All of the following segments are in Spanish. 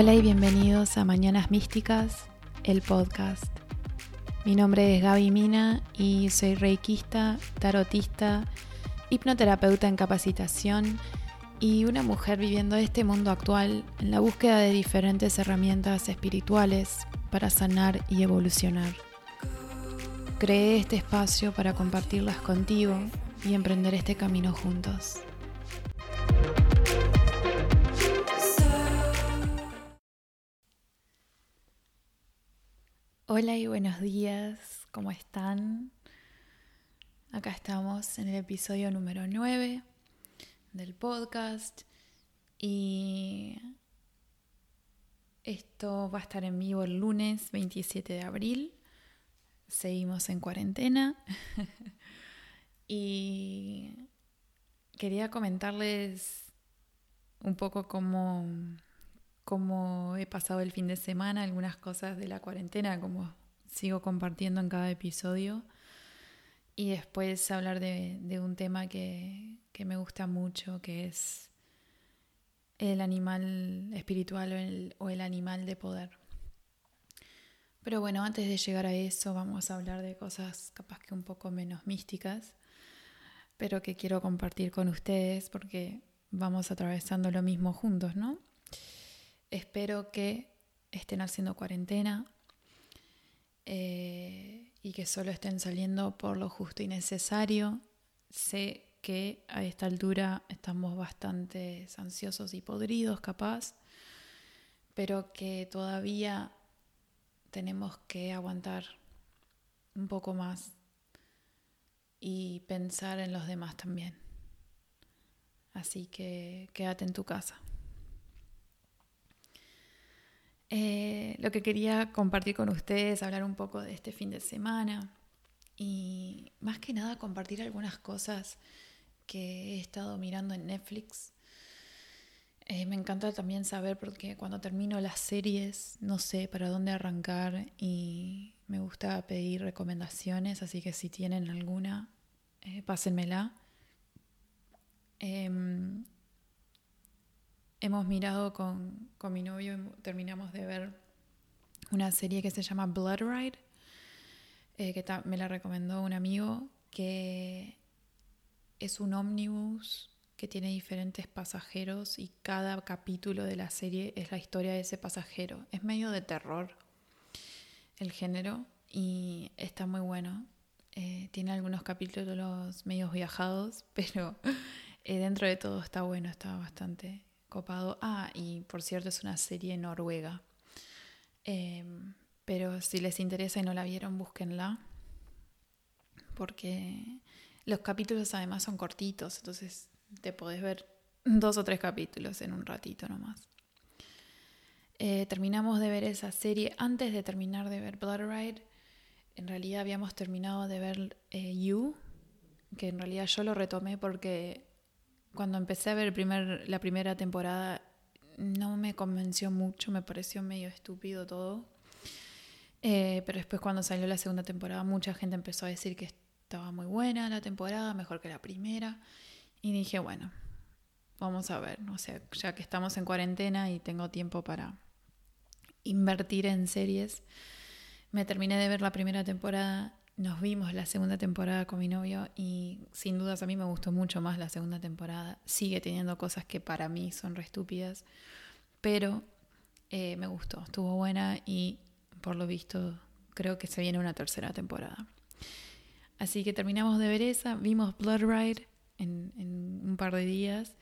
Hola y bienvenidos a Mañanas Místicas, el podcast. Mi nombre es Gaby Mina y soy reikista, tarotista, hipnoterapeuta en capacitación y una mujer viviendo este mundo actual en la búsqueda de diferentes herramientas espirituales para sanar y evolucionar. Creé este espacio para compartirlas contigo y emprender este camino juntos. Hola y buenos días, ¿cómo están? Acá estamos en el episodio número 9 del podcast y esto va a estar en vivo el lunes 27 de abril. Seguimos en cuarentena y quería comentarles un poco cómo cómo he pasado el fin de semana, algunas cosas de la cuarentena, como sigo compartiendo en cada episodio. Y después hablar de, un tema que, me gusta mucho, que es el animal espiritual o el, o el animal de poder. Pero bueno, antes de llegar a eso vamos a hablar de cosas capaz que un poco menos místicas, pero que quiero compartir con ustedes porque vamos atravesando lo mismo juntos, ¿no? Espero que estén haciendo cuarentena eh, y que solo estén saliendo por lo justo y necesario. Sé que a esta altura estamos bastante ansiosos y podridos capaz, pero que todavía tenemos que aguantar un poco más y pensar en los demás también. Así que quédate en tu casa. Eh, lo que quería compartir con ustedes, hablar un poco de este fin de semana y más que nada compartir algunas cosas que he estado mirando en Netflix. Eh, me encanta también saber porque cuando termino las series no sé para dónde arrancar y me gusta pedir recomendaciones, así que si tienen alguna, eh, pásenmela. Em, hemos mirado con, mi novio, terminamos de ver una serie que se llama Blood Ride, eh, que me la recomendó un amigo, que es un ómnibus que tiene diferentes pasajeros y cada capítulo de la serie es la historia de ese pasajero. Es medio de terror el género y está muy bueno. Eh, tiene algunos capítulos medios viajados, pero eh, dentro de todo está bueno, está bastante Copado. Ah, y por cierto es una serie noruega. Em, pero si les interesa y no la vieron, búsquenla. Porque los capítulos además son cortitos, entonces te podés ver dos o tres capítulos en un ratito nomás. Eh, terminamos de ver esa serie antes de terminar de ver Blood Ride. En realidad habíamos terminado de ver eh, You, que en realidad yo lo retomé porque cuando empecé a ver primer, la primera temporada no me convenció mucho, me pareció medio estúpido todo. Eh, pero después cuando salió la segunda temporada mucha gente empezó a decir que estaba muy buena la temporada, mejor que la primera. Y dije, bueno, vamos a ver, o sea, ya que estamos en cuarentena y tengo tiempo para invertir en series, me terminé de ver la primera temporada nos vimos la segunda temporada con mi novio y sin dudas a mí me gustó mucho más la segunda temporada. Sigue teniendo cosas que para mí son re estúpidas, pero eh, me gustó, estuvo buena y por lo visto creo que se viene una tercera temporada. Así que terminamos de ver esa, vimos Blood Ride en, en un par de días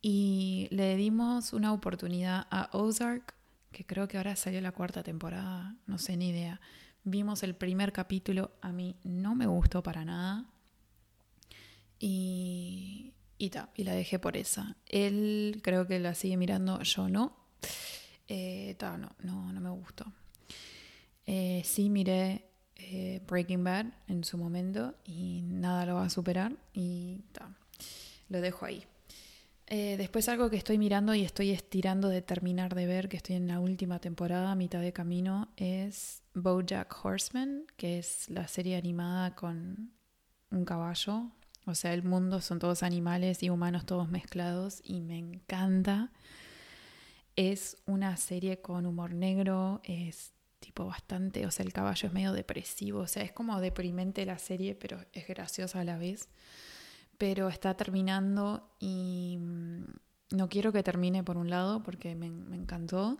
y le dimos una oportunidad a Ozark, que creo que ahora salió la cuarta temporada, no sé ni idea Vimos el primer capítulo, a mí no me gustó para nada. Y, y, y la dejé por esa. Él creo que la sigue mirando, yo no. Eh, no, no, no me gustó. Eh, sí miré eh, Breaking Bad en su momento y nada lo va a superar y lo dejo ahí. Eh, después algo que estoy mirando y estoy estirando de terminar de ver, que estoy en la última temporada, mitad de camino, es Bojack Horseman, que es la serie animada con un caballo. O sea, el mundo son todos animales y humanos todos mezclados y me encanta. Es una serie con humor negro, es tipo bastante, o sea, el caballo es medio depresivo, o sea, es como deprimente la serie, pero es graciosa a la vez. Pero está terminando y mm, no quiero que termine por un lado porque me, encantó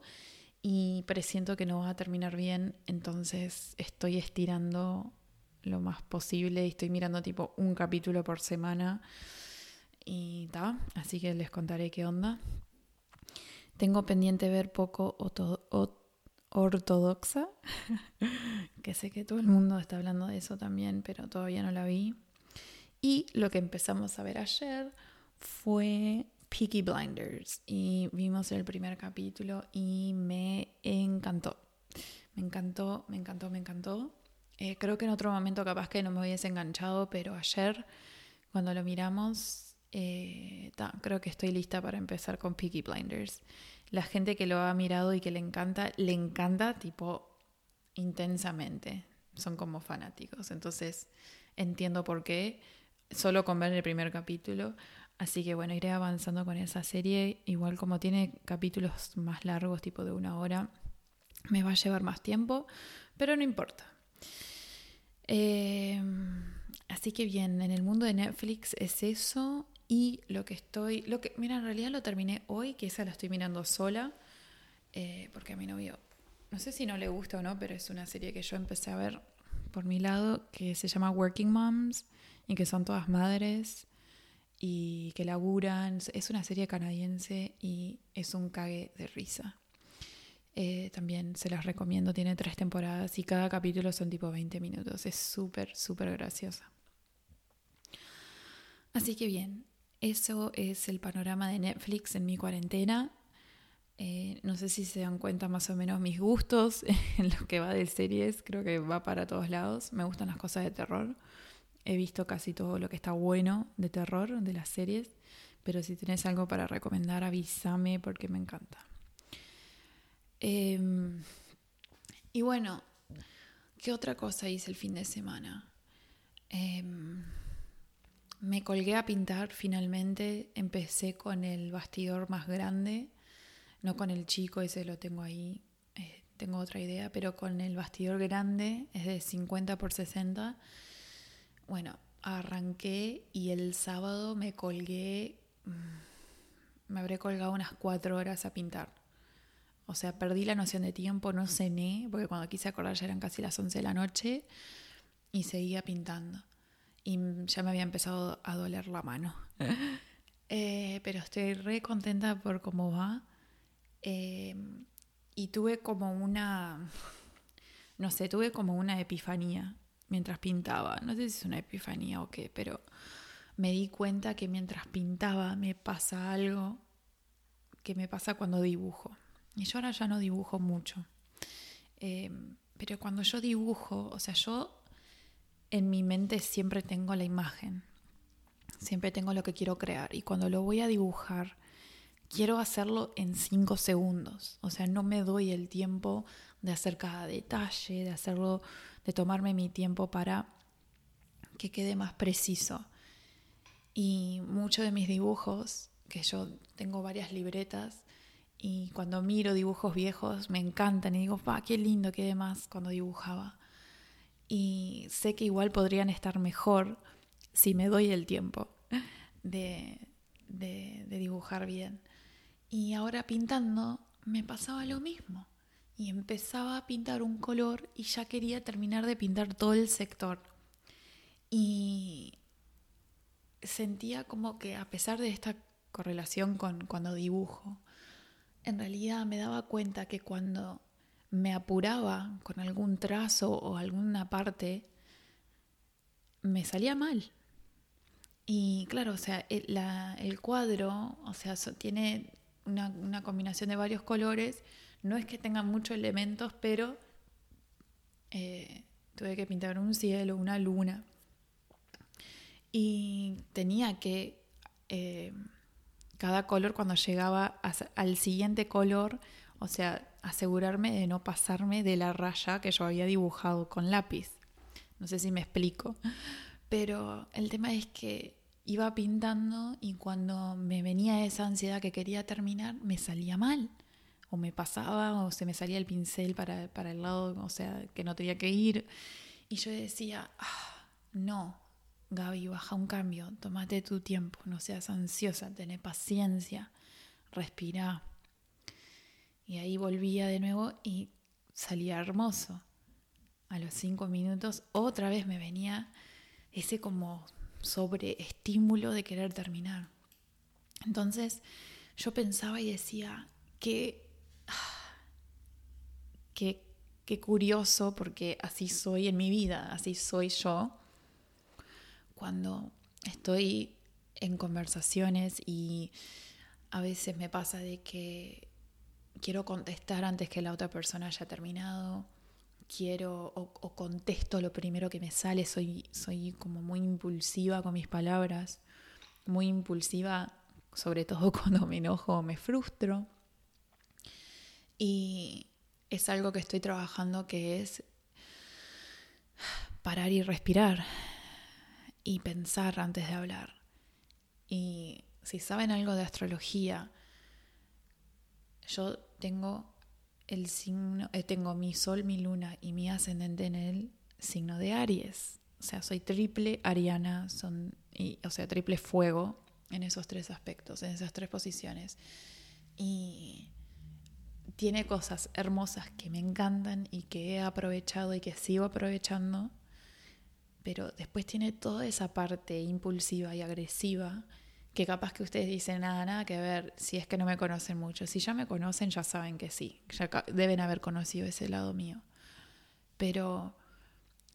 y presiento que no va a terminar bien, entonces estoy estirando lo más posible y estoy mirando tipo un capítulo por semana y ta, así que les contaré qué onda. Tengo pendiente ver poco ortodoxa, que sé que todo el mundo está hablando de eso también, pero todavía no la vi. Y lo que empezamos a ver ayer fue Peaky Blinders y vimos el primer capítulo y me encantó. Me encantó, me encantó, me encantó. Eh, creo que en otro momento capaz que no me hubiese enganchado, pero ayer cuando lo miramos, eh, creo que estoy lista para empezar con Peaky Blinders. La gente que lo ha mirado y que le encanta, le encanta tipo intensamente. Son como fanáticos. Entonces entiendo por qué. Solo con ver el primer capítulo. Así que bueno, iré avanzando con esa serie. Igual como tiene capítulos más largos, tipo de una hora, me va a llevar más tiempo, pero no importa. Em, así que bien, en el mundo de Netflix es eso. Y lo que estoy. Lo que, mira, en realidad lo terminé hoy, que esa la estoy mirando sola. Eh, porque a mi novio. No sé si no le gusta o no, pero es una serie que yo empecé a ver por mi lado, que se llama Working Moms, y que son todas madres y que laburan. Es una serie canadiense y es un cague de risa. Eh, también se las recomiendo, tiene tres temporadas y cada capítulo son tipo 20 minutos. Es súper, súper graciosa. Así que bien, eso es el panorama de Netflix en mi cuarentena. Eh, no sé si se dan cuenta más o menos mis gustos en lo que va de series. Creo que va para todos lados. Me gustan las cosas de terror. He visto casi todo lo que está bueno de terror de las series. Pero si tienes algo para recomendar, avísame porque me encanta. Em, y bueno, ¿qué otra cosa hice el fin de semana? Em, me colgué a pintar finalmente. Empecé con el bastidor más grande, no con el chico, ese lo tengo ahí. Eh, tengo otra idea, pero con el bastidor grande, es de 50 por 60. Bueno, arranqué y el sábado me colgué, mm, me habré colgado unas cuatro horas a pintar. O sea, perdí la noción de tiempo, no cené, porque cuando quise acordar ya eran casi las 11 de la noche y seguía pintando. Y ya me había empezado a doler la mano. Eh, pero estoy re contenta por cómo va. Eh, y tuve como una, no sé, tuve como una epifanía mientras pintaba. No sé si es una epifanía o qué, pero me di cuenta que mientras pintaba me pasa algo que me pasa cuando dibujo. Y yo ahora ya no dibujo mucho. Eh, pero cuando yo dibujo, o sea, yo en mi mente siempre tengo la imagen, siempre tengo lo que quiero crear. Y cuando lo voy a dibujar, quiero hacerlo en cinco segundos. O sea, no me doy el tiempo de hacer cada detalle, de hacerlo, de tomarme mi tiempo para que quede más preciso. Y muchos de mis dibujos, que yo tengo varias libretas, y cuando miro dibujos viejos me encantan y digo, pa, qué lindo que más cuando dibujaba. Y sé que igual podrían estar mejor si me doy el tiempo de, de, de dibujar bien. Y ahora pintando me pasaba lo mismo. Y empezaba a pintar un color y ya quería terminar de pintar todo el sector. Y sentía como que a pesar de esta correlación con cuando dibujo, en realidad me daba cuenta que cuando me apuraba con algún trazo o alguna parte, me salía mal. Y claro, o sea, el, cuadro, o sea, tiene una, combinación de varios colores, no es que tenga muchos elementos, pero eh, tuve que pintar un cielo, una luna. Y tenía que eh, cada color cuando llegaba al siguiente color, o sea, asegurarme de no pasarme de la raya que yo había dibujado con lápiz. No sé si me explico, pero el tema es que iba pintando y cuando me venía esa ansiedad que quería terminar, me salía mal. O me pasaba o se me salía el pincel para, para el lado, o sea, que no tenía que ir. Y yo decía, ah, no, Gaby, baja un cambio, tómate tu tiempo, no seas ansiosa, ten paciencia, respira. Y ahí volvía de nuevo y salía hermoso. A los cinco minutos otra vez me venía ese como sobreestímulo de querer terminar. Entonces yo pensaba y decía, que qué, qué curioso, porque así soy en mi vida, así soy yo. Cuando estoy en conversaciones y a veces me pasa de que quiero contestar antes que la otra persona haya terminado, quiero o, contesto lo primero que me sale, soy, soy como muy impulsiva con mis palabras, muy impulsiva sobre todo cuando me enojo o me frustro. Y es algo que estoy trabajando que es parar y respirar y pensar antes de hablar. Y si saben algo de astrología, yo tengo el signo, eh, tengo mi sol, mi luna y mi ascendente en el signo de Aries. O sea, soy triple ariana, son, o sea, triple fuego en esos tres aspectos, en esas tres posiciones. Y tiene cosas hermosas que me encantan y que he aprovechado y que sigo aprovechando, pero después tiene toda esa parte impulsiva y agresiva que capaz que ustedes dicen nada, nada que ver si es que no me conocen mucho. Si ya me conocen ya saben que sí, ya deben haber conocido ese lado mío. Pero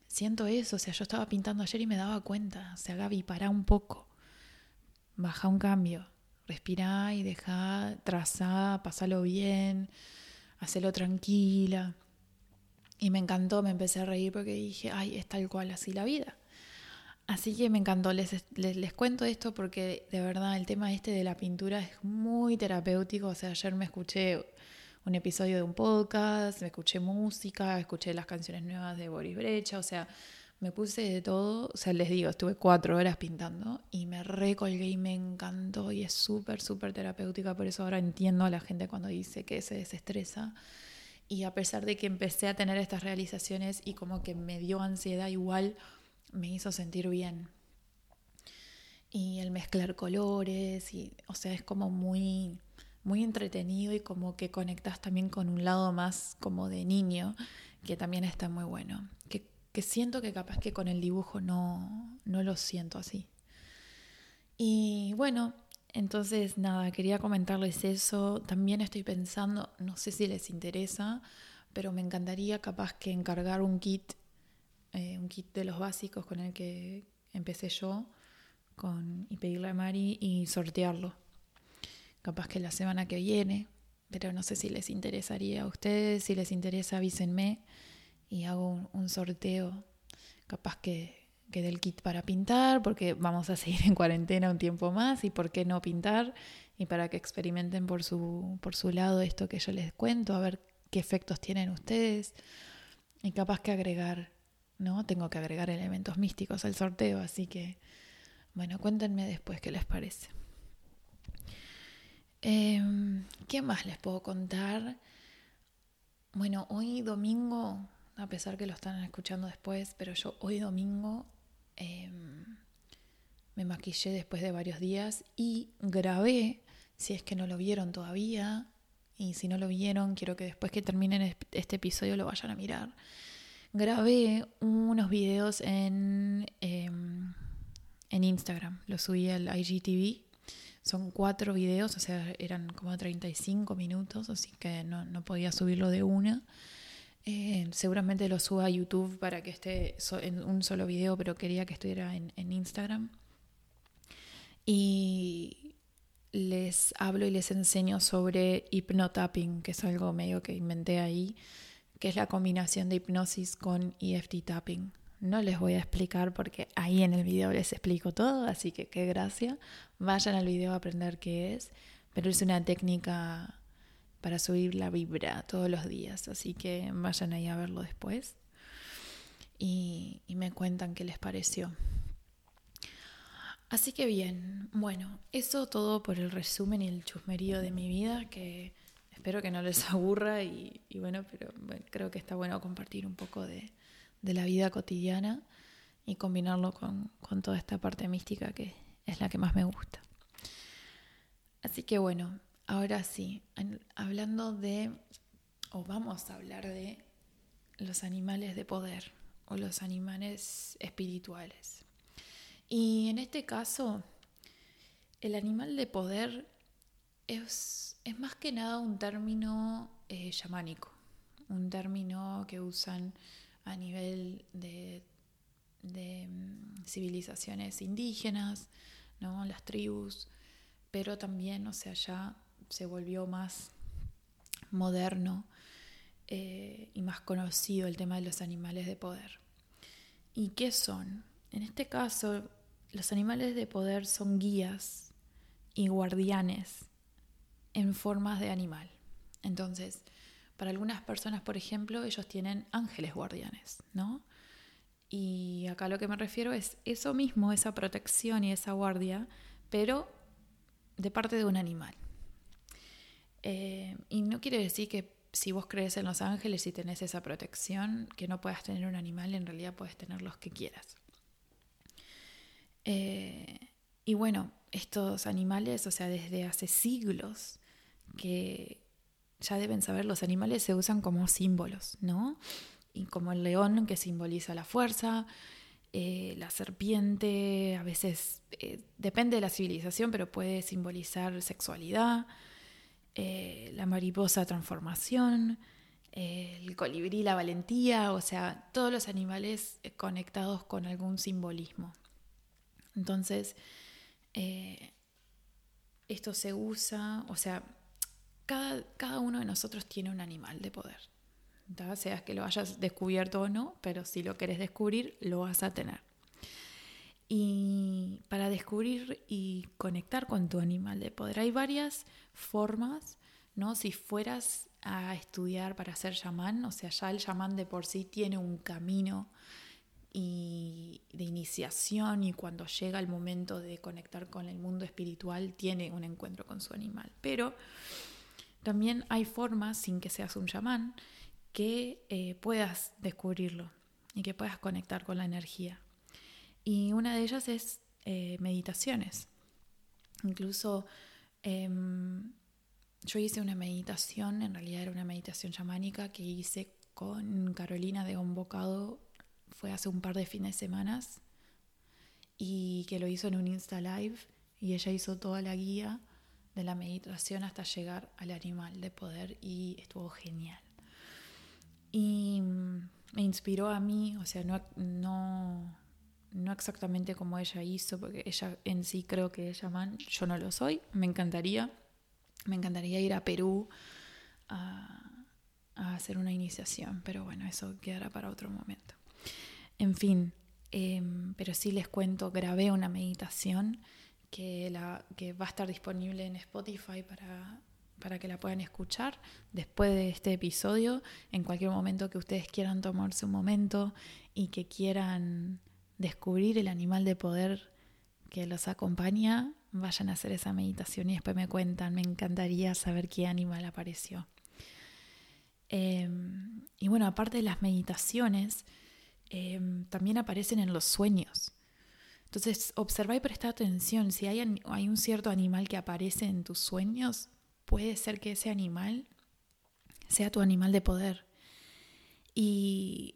siento eso, o sea, yo estaba pintando ayer y me daba cuenta, o sea, Gaby, para un poco, baja un cambio respirá y deja, trazá, pasalo bien, hacelo tranquila. Y me encantó, me empecé a reír porque dije, ay, es tal cual así la vida. Así que me encantó, les, les, cuento esto porque de verdad el tema este de la pintura es muy terapéutico. O sea, ayer me escuché un episodio de un podcast, me escuché música, escuché las canciones nuevas de Boris Brecha, o sea, me puse de todo, o sea, les digo, estuve cuatro horas pintando y me recolgué y me encantó y es súper, súper terapéutica, por eso ahora entiendo a la gente cuando dice que se desestresa. Y a pesar de que empecé a tener estas realizaciones y como que me dio ansiedad, igual me hizo sentir bien. Y el mezclar colores, y, o sea, es como muy, muy entretenido y como que conectas también con un lado más como de niño, que también está muy bueno. Que que siento que capaz que con el dibujo no, no lo siento así. Y bueno, entonces nada, quería comentarles eso. También estoy pensando, no sé si les interesa, pero me encantaría capaz que encargar un kit, eh, un kit de los básicos con el que empecé yo, con, y pedirle a Mari y sortearlo. Capaz que la semana que viene, pero no sé si les interesaría a ustedes, si les interesa avísenme y hago un, sorteo, capaz que, que, del kit para pintar, porque vamos a seguir en cuarentena un tiempo más y por qué no pintar, y para que experimenten por su, por su lado esto que yo les cuento, a ver qué efectos tienen ustedes, y capaz que agregar, ¿no? Tengo que agregar elementos místicos al sorteo, así que, bueno, cuéntenme después qué les parece. Em, ¿Qué más les puedo contar? Bueno, hoy domingo a pesar que lo están escuchando después, pero yo hoy domingo em, me maquillé después de varios días y grabé, si es que no lo vieron todavía, y si no lo vieron, quiero que después que terminen este episodio lo vayan a mirar. Grabé unos videos en, em, en Instagram, los subí al IGTV. Son cuatro videos, o sea, eran como 35 minutos, así que no, no podía subirlo de una. Eh, seguramente lo suba a YouTube para que esté en un solo video, pero quería que estuviera en, Instagram. Y les hablo y les enseño sobre hipnotapping, que es algo medio que inventé ahí, que es la combinación de hipnosis con EFT tapping. No les voy a explicar porque ahí en el video les explico todo, así que qué gracia. Vayan al video a aprender qué es, pero es una técnica para subir la vibra todos los días. Así que vayan ahí a verlo después y, me cuentan qué les pareció. Así que bien, bueno, eso todo por el resumen y el chusmerío de mi vida, que espero que no les aburra y, bueno, pero creo que está bueno compartir un poco de, la vida cotidiana y combinarlo con, con toda esta parte mística que es la que más me gusta. Así que bueno, ahora sí, hablando de, o vamos a hablar de los animales de poder o los animales espirituales. Y en este caso, el animal de poder es, más que nada un término eh, chamánico, un término que usan a nivel de, mm, civilizaciones indígenas, ¿no? las tribus, pero también, o sea, ya se volvió más moderno eh, y más conocido el tema de los animales de poder. ¿Y qué son? En este caso, los animales de poder son guías y guardianes en formas de animal. Entonces, para algunas personas, por ejemplo, ellos tienen ángeles guardianes, ¿no? Y acá lo que me refiero es eso mismo, esa protección y esa guardia, pero de parte de un animal. Eh, y no quiere decir que si vos crees en los ángeles y tenés esa protección, que no puedas tener un animal, en realidad puedes tener los que quieras. Eh, y bueno, estos animales, o sea, desde hace siglos que ya deben saber, los animales se usan como símbolos, ¿no? Y como el león que simboliza la fuerza, eh, la serpiente, a veces depende de la civilización, pero puede simbolizar sexualidad, eh, la mariposa transformación, el colibrí la valentía, o sea, todos los animales conectados con algún simbolismo. Entonces, esto se usa, o sea, cada, cada, uno de nosotros tiene un animal de poder. Seas que lo hayas descubierto o no, pero si lo querés descubrir, lo vas a tener. Y para descubrir y conectar con tu animal de poder hay varias formas, ¿no? Si fueras a estudiar para ser chamán, o sea, ya el chamán de por sí tiene un camino y de iniciación y cuando llega el momento de conectar con el mundo espiritual tiene un encuentro con su animal. Pero también hay formas, sin que seas un chamán, que eh, puedas descubrirlo y que puedas conectar con la energía. Y una de ellas es eh, meditaciones. Incluso em, yo hice una meditación, en realidad era una meditación chamánica que hice con Carolina de un bocado, fue hace un par de fines de semanas, y que lo hizo en un Insta Live, y ella hizo toda la guía de la meditación hasta llegar al animal de poder, y estuvo genial. Y me inspiró a mí, o sea, no, no exactamente como ella hizo, porque ella en sí creo que es man, yo no lo soy, me encantaría, me encantaría ir a Perú a, hacer una iniciación, pero bueno, eso quedará para otro momento. En fin, em, pero sí les cuento, grabé una meditación que, la, que va a estar disponible en Spotify para para que la puedan escuchar después de este episodio, en cualquier momento que ustedes quieran tomarse un momento y que quieran descubrir el animal de poder que los acompaña, vayan a hacer esa meditación y después me cuentan, me encantaría saber qué animal apareció. Em, y bueno, aparte de las meditaciones, em, también aparecen en los sueños. Entonces, observa y presta atención. Si hay, hay un cierto animal que aparece en tus sueños, puede ser que ese animal sea tu animal de poder. Y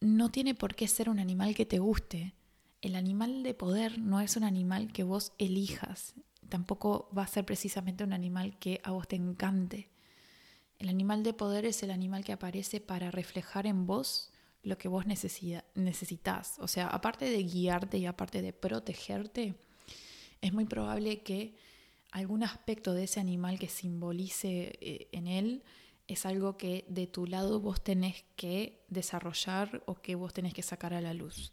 no tiene por qué ser un animal que te guste. El animal de poder no es un animal que vos elijas. Tampoco va a ser precisamente un animal que a vos te encante. El animal de poder es el animal que aparece para reflejar en vos lo que vos necesitas. O sea, aparte de guiarte y aparte de protegerte, es muy probable que algún aspecto de ese animal que simbolice eh, en él es algo que de tu lado vos tenés que desarrollar o que vos tenés que sacar a la luz.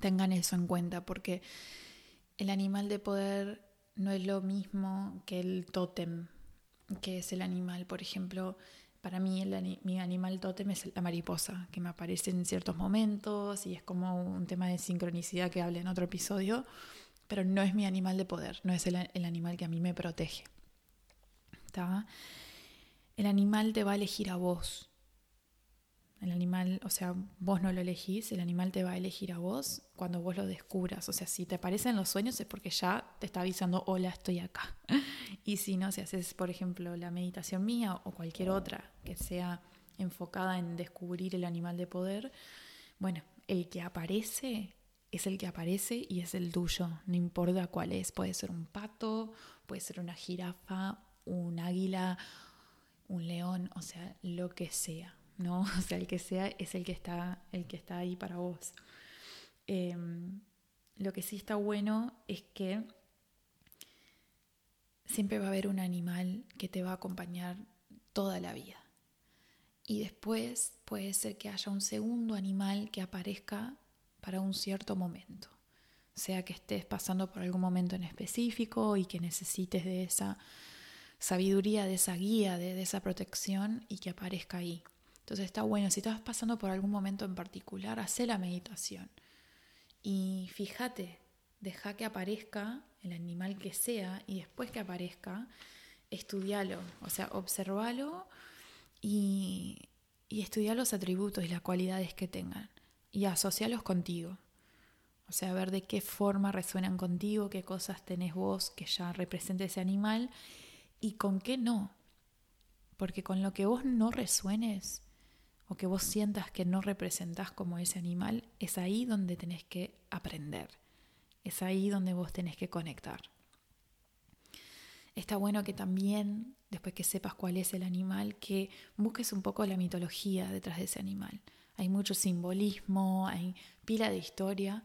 Tengan eso en cuenta porque el animal de poder no es lo mismo que el tótem, que es el animal. Por ejemplo, para mí mi animal tótem es la mariposa, que me aparece en ciertos momentos y es como un tema de sincronicidad que hablé en otro episodio pero no es mi animal de poder, no es el, animal que a mí me protege. está, el animal te va a elegir a vos. El animal, o sea, vos no lo elegís, el animal te va a elegir a vos cuando vos lo descubras. O sea, si te aparecen los sueños es porque ya te está avisando, hola, estoy acá. y si no, si haces, por ejemplo, la meditación mía o cualquier otra que sea enfocada en descubrir el animal de poder, bueno, el que aparece es el que aparece y es el tuyo, no importa cuál es. Puede ser un pato, puede ser una jirafa, un águila, un león, o sea, lo que sea. ¿no? O sea, el que sea es el que está, el que está ahí para vos. Em, lo que sí está bueno es que siempre va a haber un animal que te va a acompañar toda la vida. Y después puede ser que haya un segundo animal que aparezca para un cierto momento. Sea que estés pasando por algún momento en específico y que necesites de esa sabiduría, de esa guía, de, esa protección y que aparezca ahí. Entonces está bueno, si estás pasando por algún momento en particular, hace la meditación. Y fíjate, deja que aparezca el animal que sea y después que aparezca, estudialo, o sea, observalo y, y estudia los atributos y las cualidades que tengan y asocialos contigo. O sea, ver de qué forma resuenan contigo, qué cosas tenés vos que ya represente ese animal y con qué no. Porque con lo que vos no resuenes, o que vos sientas que no representás como ese animal, es ahí donde tenés que aprender, es ahí donde vos tenés que conectar. Está bueno que también, después que sepas cuál es el animal, que busques un poco la mitología detrás de ese animal. Hay mucho simbolismo, hay pila de historia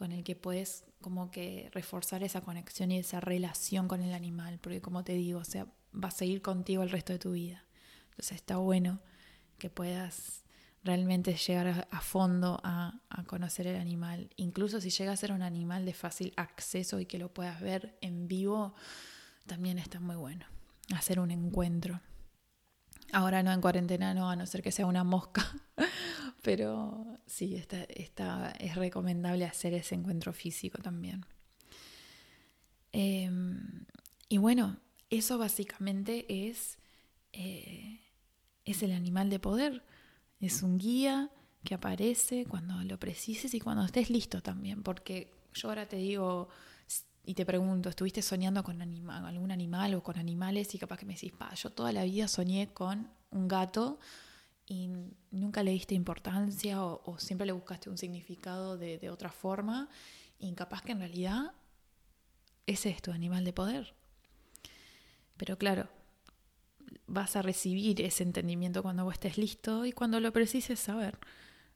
con el que puedes como que reforzar esa conexión y esa relación con el animal, porque como te digo, o sea, va a seguir contigo el resto de tu vida. Entonces está bueno que puedas realmente llegar a, fondo a, conocer el animal. Incluso si llega a ser un animal de fácil acceso y que lo puedas ver en vivo, también está muy bueno. Hacer un encuentro. Ahora no en cuarentena, no, a no ser que sea una mosca. Pero sí, está, es recomendable hacer ese encuentro físico también. Em, y bueno, eso básicamente es eh, es el animal de poder. Es un guía que aparece cuando lo precises y cuando estés listo también. Porque yo ahora te digo y te pregunto, ¿estuviste soñando con algún animal o con animales? Y capaz que me decís, pa, yo toda la vida soñé con un gato y nunca le diste importancia o, siempre le buscaste un significado de, de otra forma. Y capaz que en realidad ese es tu animal de poder. Pero claro, vas a recibir ese entendimiento cuando vos estés listo y cuando lo precises saber.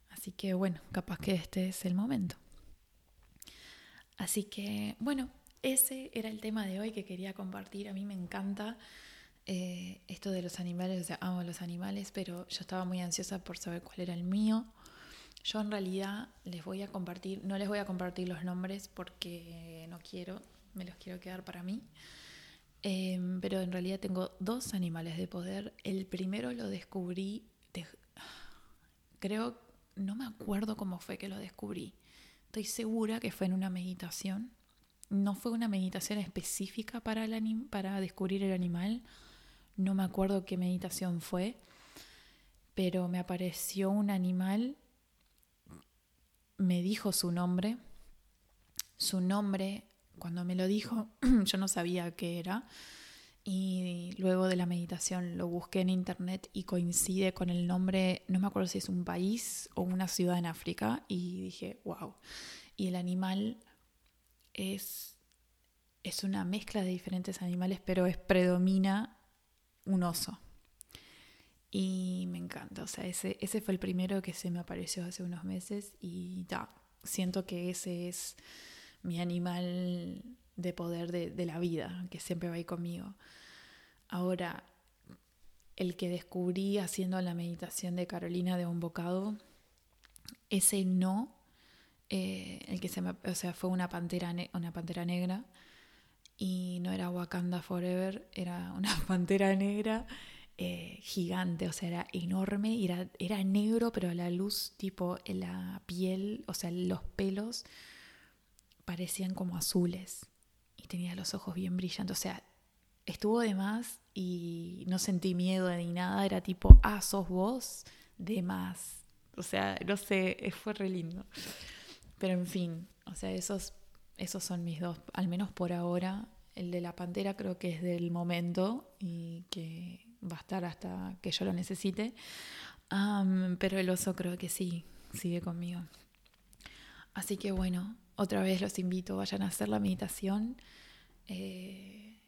Así que bueno, capaz que este es el momento. Así que bueno, ese era el tema de hoy que quería compartir. A mí me encanta eh, esto de los animales, o sea, amo los animales, pero yo estaba muy ansiosa por saber cuál era el mío. Yo en realidad les voy a compartir, no les voy a compartir los nombres porque no quiero, me los quiero quedar para mí. Em, pero en realidad tengo dos animales de poder. El primero lo descubrí, creo, no me acuerdo cómo fue que lo descubrí. Estoy segura que fue en una meditación. No fue una meditación específica para, el para descubrir el animal. No me acuerdo qué meditación fue, pero me apareció un animal, me dijo su nombre. Su nombre cuando me lo dijo, yo no sabía qué era. Y luego de la meditación lo busqué en internet y coincide con el nombre, no me acuerdo si es un país o una ciudad en África, y dije, wow. Y el animal es, es una mezcla de diferentes animales, pero es predomina un oso. Y me encanta, o sea, ese, ese fue el primero que se me apareció hace unos meses y ya, siento que ese es mi animal de poder de, la vida, que siempre va ahí conmigo. Ahora, el que descubrí haciendo la meditación de Carolina de un bocado, ese no, eh, el que se me, o sea, fue una pantera, una pantera negra y no era Wakanda Forever, era una pantera negra eh, gigante, o sea, era enorme, era, era negro, pero la luz tipo en la piel, o sea, los pelos parecían como azules y tenía los ojos bien brillantes. O sea, estuvo de más y no sentí miedo ni nada, era tipo, ah, sos vos, de más. O sea, no sé, fue re lindo. Pero en fin, o sea, esos, esos son mis dos, al menos por ahora. El de la pantera creo que es del momento y que va a estar hasta que yo lo necesite. pero el oso creo que sí, sigue conmigo. Así que bueno, otra vez los invito, vayan a hacer la meditación eh,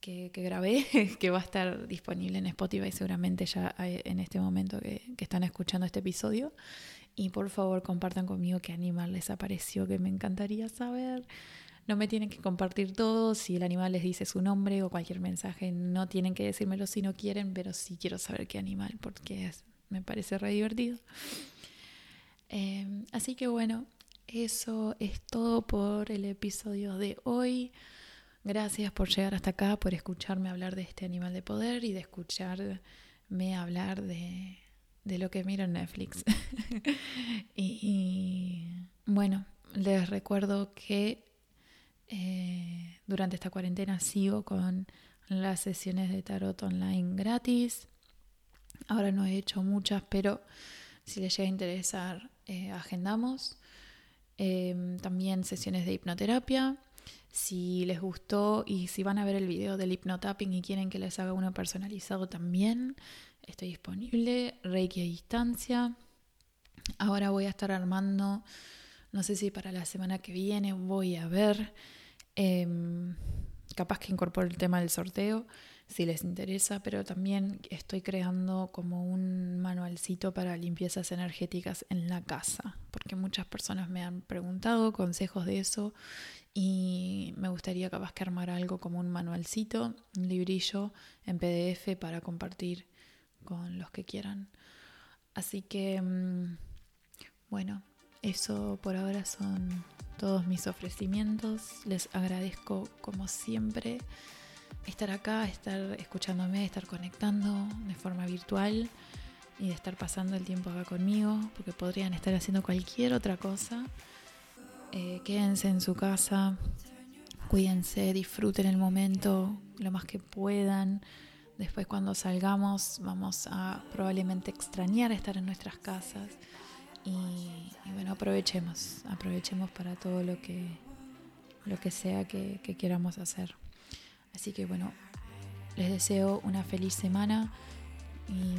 que, grabé, que va a estar disponible en Spotify seguramente ya en este momento que, que están escuchando este episodio. Y por favor compartan conmigo qué animal les apareció, que me encantaría saber. No me tienen que compartir todo, si el animal les dice su nombre o cualquier mensaje, no tienen que decírmelo si no quieren, pero sí quiero saber qué animal, porque me parece re divertido. Em, así que bueno, eso es todo por el episodio de hoy. Gracias por llegar hasta acá, por escucharme hablar de este animal de poder y de escucharme hablar de, de lo que miro en Netflix. y, bueno, les recuerdo que eh, durante esta cuarentena sigo con las sesiones de tarot online gratis. Ahora no he hecho muchas, pero si les llega a interesar, eh, agendamos. Em, también sesiones de hipnoterapia. Si les gustó y si van a ver el video del hipnotapping y quieren que les haga uno personalizado también, estoy disponible. Reiki a distancia. Ahora voy a estar armando, no sé si para la semana que viene voy a ver Em, capaz que incorporo el tema del sorteo si les interesa, pero también estoy creando como un manualcito para limpiezas energéticas en la casa, porque muchas personas me han preguntado consejos de eso y me gustaría capaz que armar algo como un manualcito, un librillo en PDF para compartir con los que quieran. Así que, mm, bueno, eso por ahora son todos mis ofrecimientos. Les agradezco como siempre estar acá, estar escuchándome, estar conectando de forma virtual y de estar pasando el tiempo acá conmigo, porque podrían estar haciendo cualquier otra cosa. Eh, quédense en su casa, cuídense, disfruten el momento lo más que puedan. Después cuando salgamos vamos a probablemente extrañar estar en nuestras casas y, bueno, aprovechemos, aprovechemos para todo lo que, lo que sea que, que queramos hacer. Así que bueno, les deseo una feliz semana y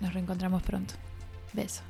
nos reencontramos pronto. Beso.